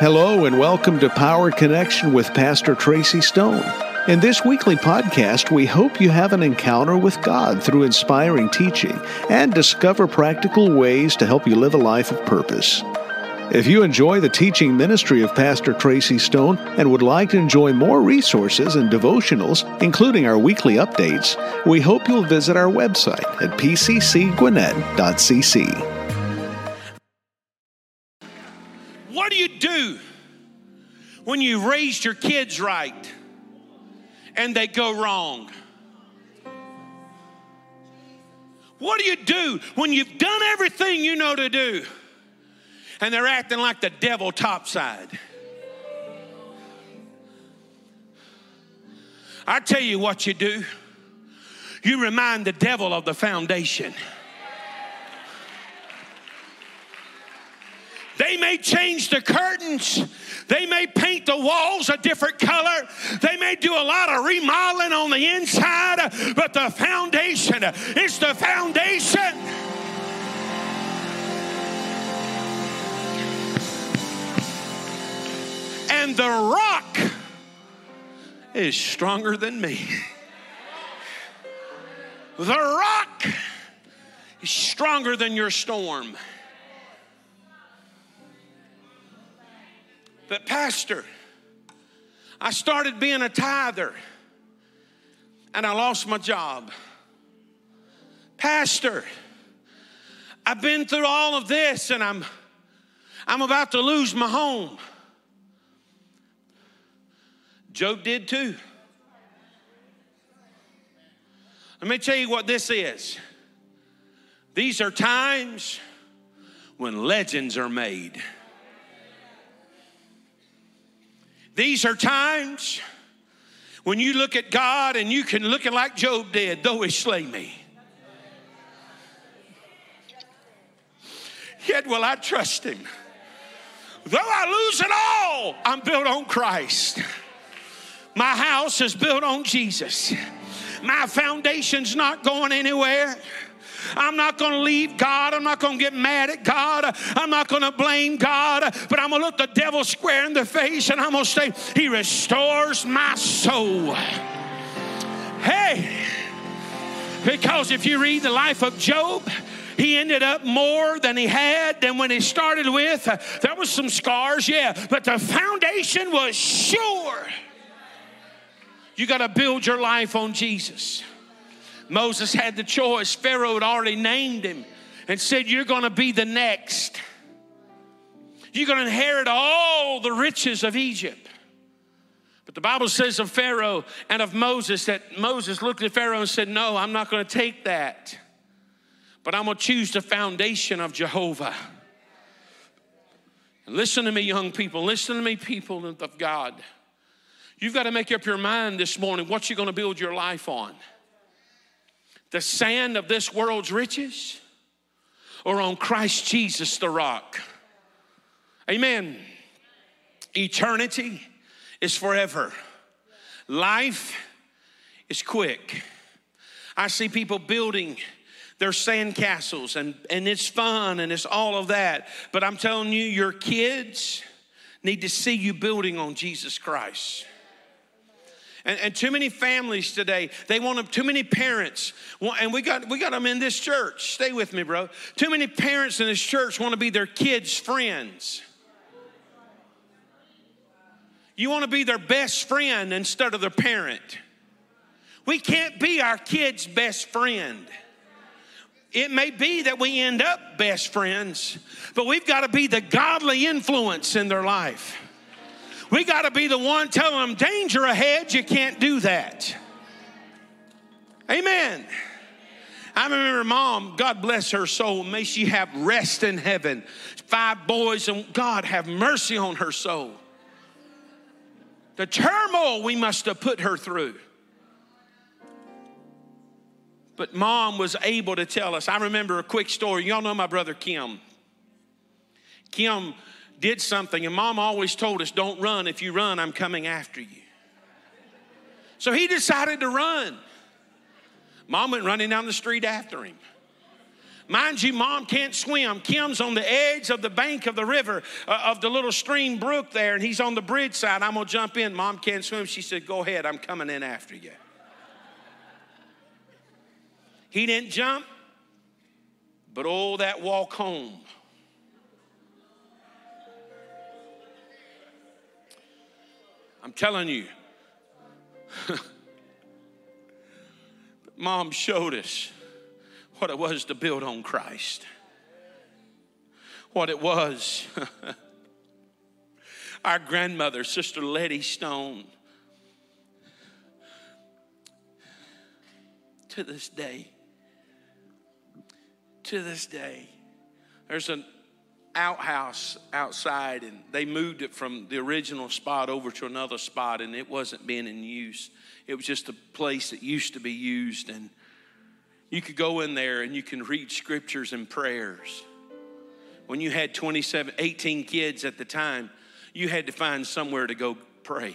Hello, and welcome to Power Connection with Pastor Tracy Stone. In this weekly podcast, we hope you have an encounter with God through inspiring teaching and discover practical ways to help you live a life of purpose. If you enjoy the teaching ministry of Pastor Tracy Stone and would like to enjoy more resources and devotionals, including our weekly updates, we hope you'll visit our website at pccgwinnett.cc. you do when you raised your kids right and they go wrong? What do you do when you've done everything you know to do and they're acting like the devil topside? I tell you what you do. You remind the devil of the foundation. They may change the curtains. They may paint the walls a different color. They may do a lot of remodeling on the inside, but the foundation is the foundation. And the rock is stronger than me. The rock is stronger than your storm. But, Pastor, I started being a tither and I lost my job. Pastor, I've been through all of this and I'm, I'm about to lose my home. Job did too. Let me tell you what this is. These are times when legends are made. These are times when you look at God and you can look at like Job did, though he slay me. Yet will I trust him. Though I lose it all, I'm built on Christ. My house is built on Jesus. My foundation's not going anywhere. I'm not going to leave God. I'm not going to get mad at God. I'm not going to blame God, but I'm going to look the devil square in the face and I'm going to say, He restores my soul. Hey, because if you read the life of Job, he ended up more than he had than when he started with. There was some scars, yeah, but the foundation was sure. You got to build your life on Jesus. Moses had the choice. Pharaoh had already named him and said, You're going to be the next. You're going to inherit all the riches of Egypt. But the Bible says of Pharaoh and of Moses that Moses looked at Pharaoh and said, No, I'm not going to take that. But I'm going to choose the foundation of Jehovah. And listen to me, young people. Listen to me, people of God. You've got to make up your mind this morning what you're going to build your life on the sand of this world's riches or on Christ Jesus the rock? Amen. Eternity is forever. Life is quick. I see people building their sand castles and, and it's fun and it's all of that. But I'm telling you, your kids need to see you building on Jesus Christ. And, and, too many families today, they want them, too many parents, and we got, we got them in this church. Stay with me, bro. Too many parents in this church want to be their kids' friends. You want to be their best friend instead of their parent. We can't be our kids' best friend. It may be that we end up best friends, but we've got to be the godly influence in their life. We got to be the one telling them danger ahead, you can't do that. Amen. I remember mom, God bless her soul, may she have rest in heaven. Five boys, and God have mercy on her soul. The turmoil we must have put her through. But mom was able to tell us. I remember a quick story. Y'all know my brother Kim. Kim did something, and mom always told us, Don't run. If you run, I'm coming after you. So he decided to run. Mom went running down the street after him. Mind you, mom can't swim. Kim's on the edge of the bank of the river, uh, of the little stream brook there, and he's on the bridge side. I'm gonna jump in. Mom can't swim. She said, Go ahead, I'm coming in after you. He didn't jump, but oh, that walk home. I'm telling you. Mom showed us what it was to build on Christ. What it was. Our grandmother, Sister Letty Stone, to this day, to this day, there's an outhouse outside and they moved it from the original spot over to another spot and it wasn't being in use. It was just a place that used to be used and you could go in there and you can read scriptures and prayers. When you had 27, 18 kids at the time, you had to find somewhere to go pray.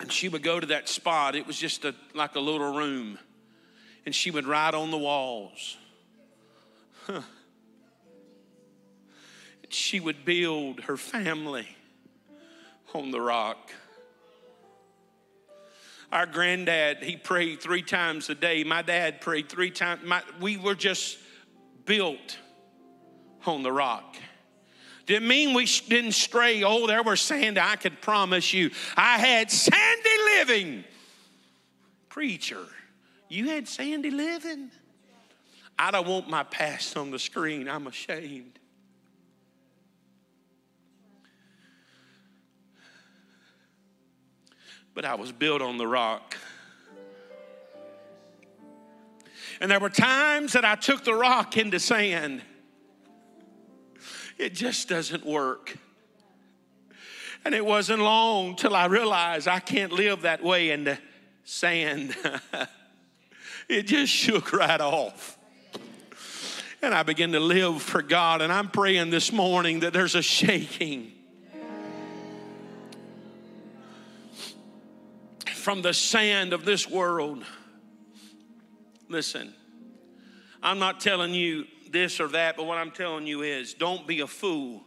And she would go to that spot. It was just a, like a little room. And she would write on the walls. Huh. She would build her family on the rock. Our granddad, he prayed three times a day. My dad prayed three times. My, we were just built on the rock. Didn't mean we didn't stray. Oh, there was sandy. I could promise you. I had sandy living. Preacher, you had sandy living? I don't want my past on the screen. I'm ashamed. but I was built on the rock. And there were times that I took the rock into sand. It just doesn't work. And it wasn't long till I realized I can't live that way in the sand. it just shook right off. And I began to live for God. And I'm praying this morning that there's a shaking from the sand of this world. Listen, I'm not telling you this or that, but what I'm telling you is don't be a fool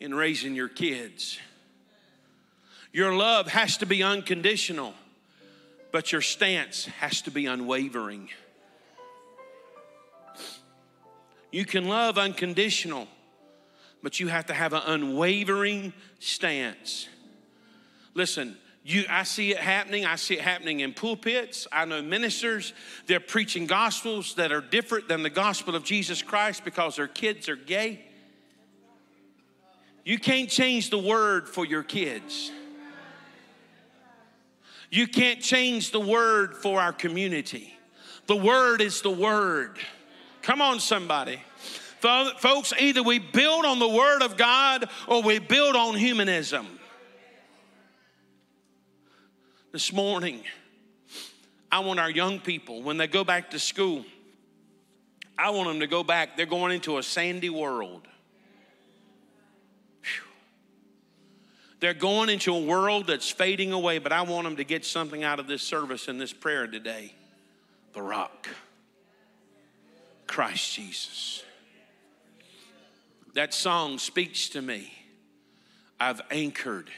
in raising your kids. Your love has to be unconditional, but your stance has to be unwavering. You can love unconditional, but you have to have an unwavering stance. Listen, you, I see it happening. I see it happening in pulpits. I know ministers, they're preaching gospels that are different than the gospel of Jesus Christ because their kids are gay. You can't change the word for your kids. You can't change the word for our community. The word is the word. Come on, somebody. Folks, either we build on the word of God or we build on humanism this morning, I want our young people, when they go back to school, I want them to go back. They're going into a sandy world. They're going into a world that's fading away, but I want them to get something out of this service and this prayer today the rock, Christ Jesus. That song speaks to me. I've anchored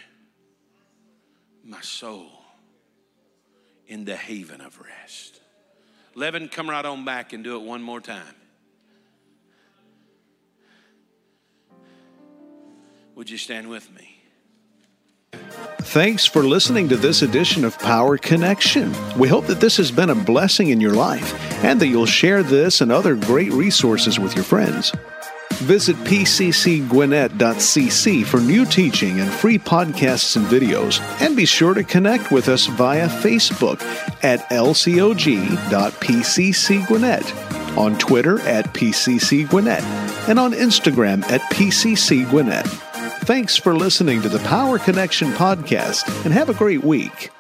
my soul in the haven of rest. Levin, come right on back and do it one more time. Would you stand with me? Thanks for listening to this edition of Power Connection. We hope that this has been a blessing in your life and that you'll share this and other great resources with your friends. Visit pccgwinnett.cc for new teaching and free podcasts and videos. And be sure to connect with us via Facebook at lcog.pccgwinnett, on Twitter at pccgwinnett, and on Instagram at pccgwinnett. Thanks for listening to the Power Connection podcast and have a great week.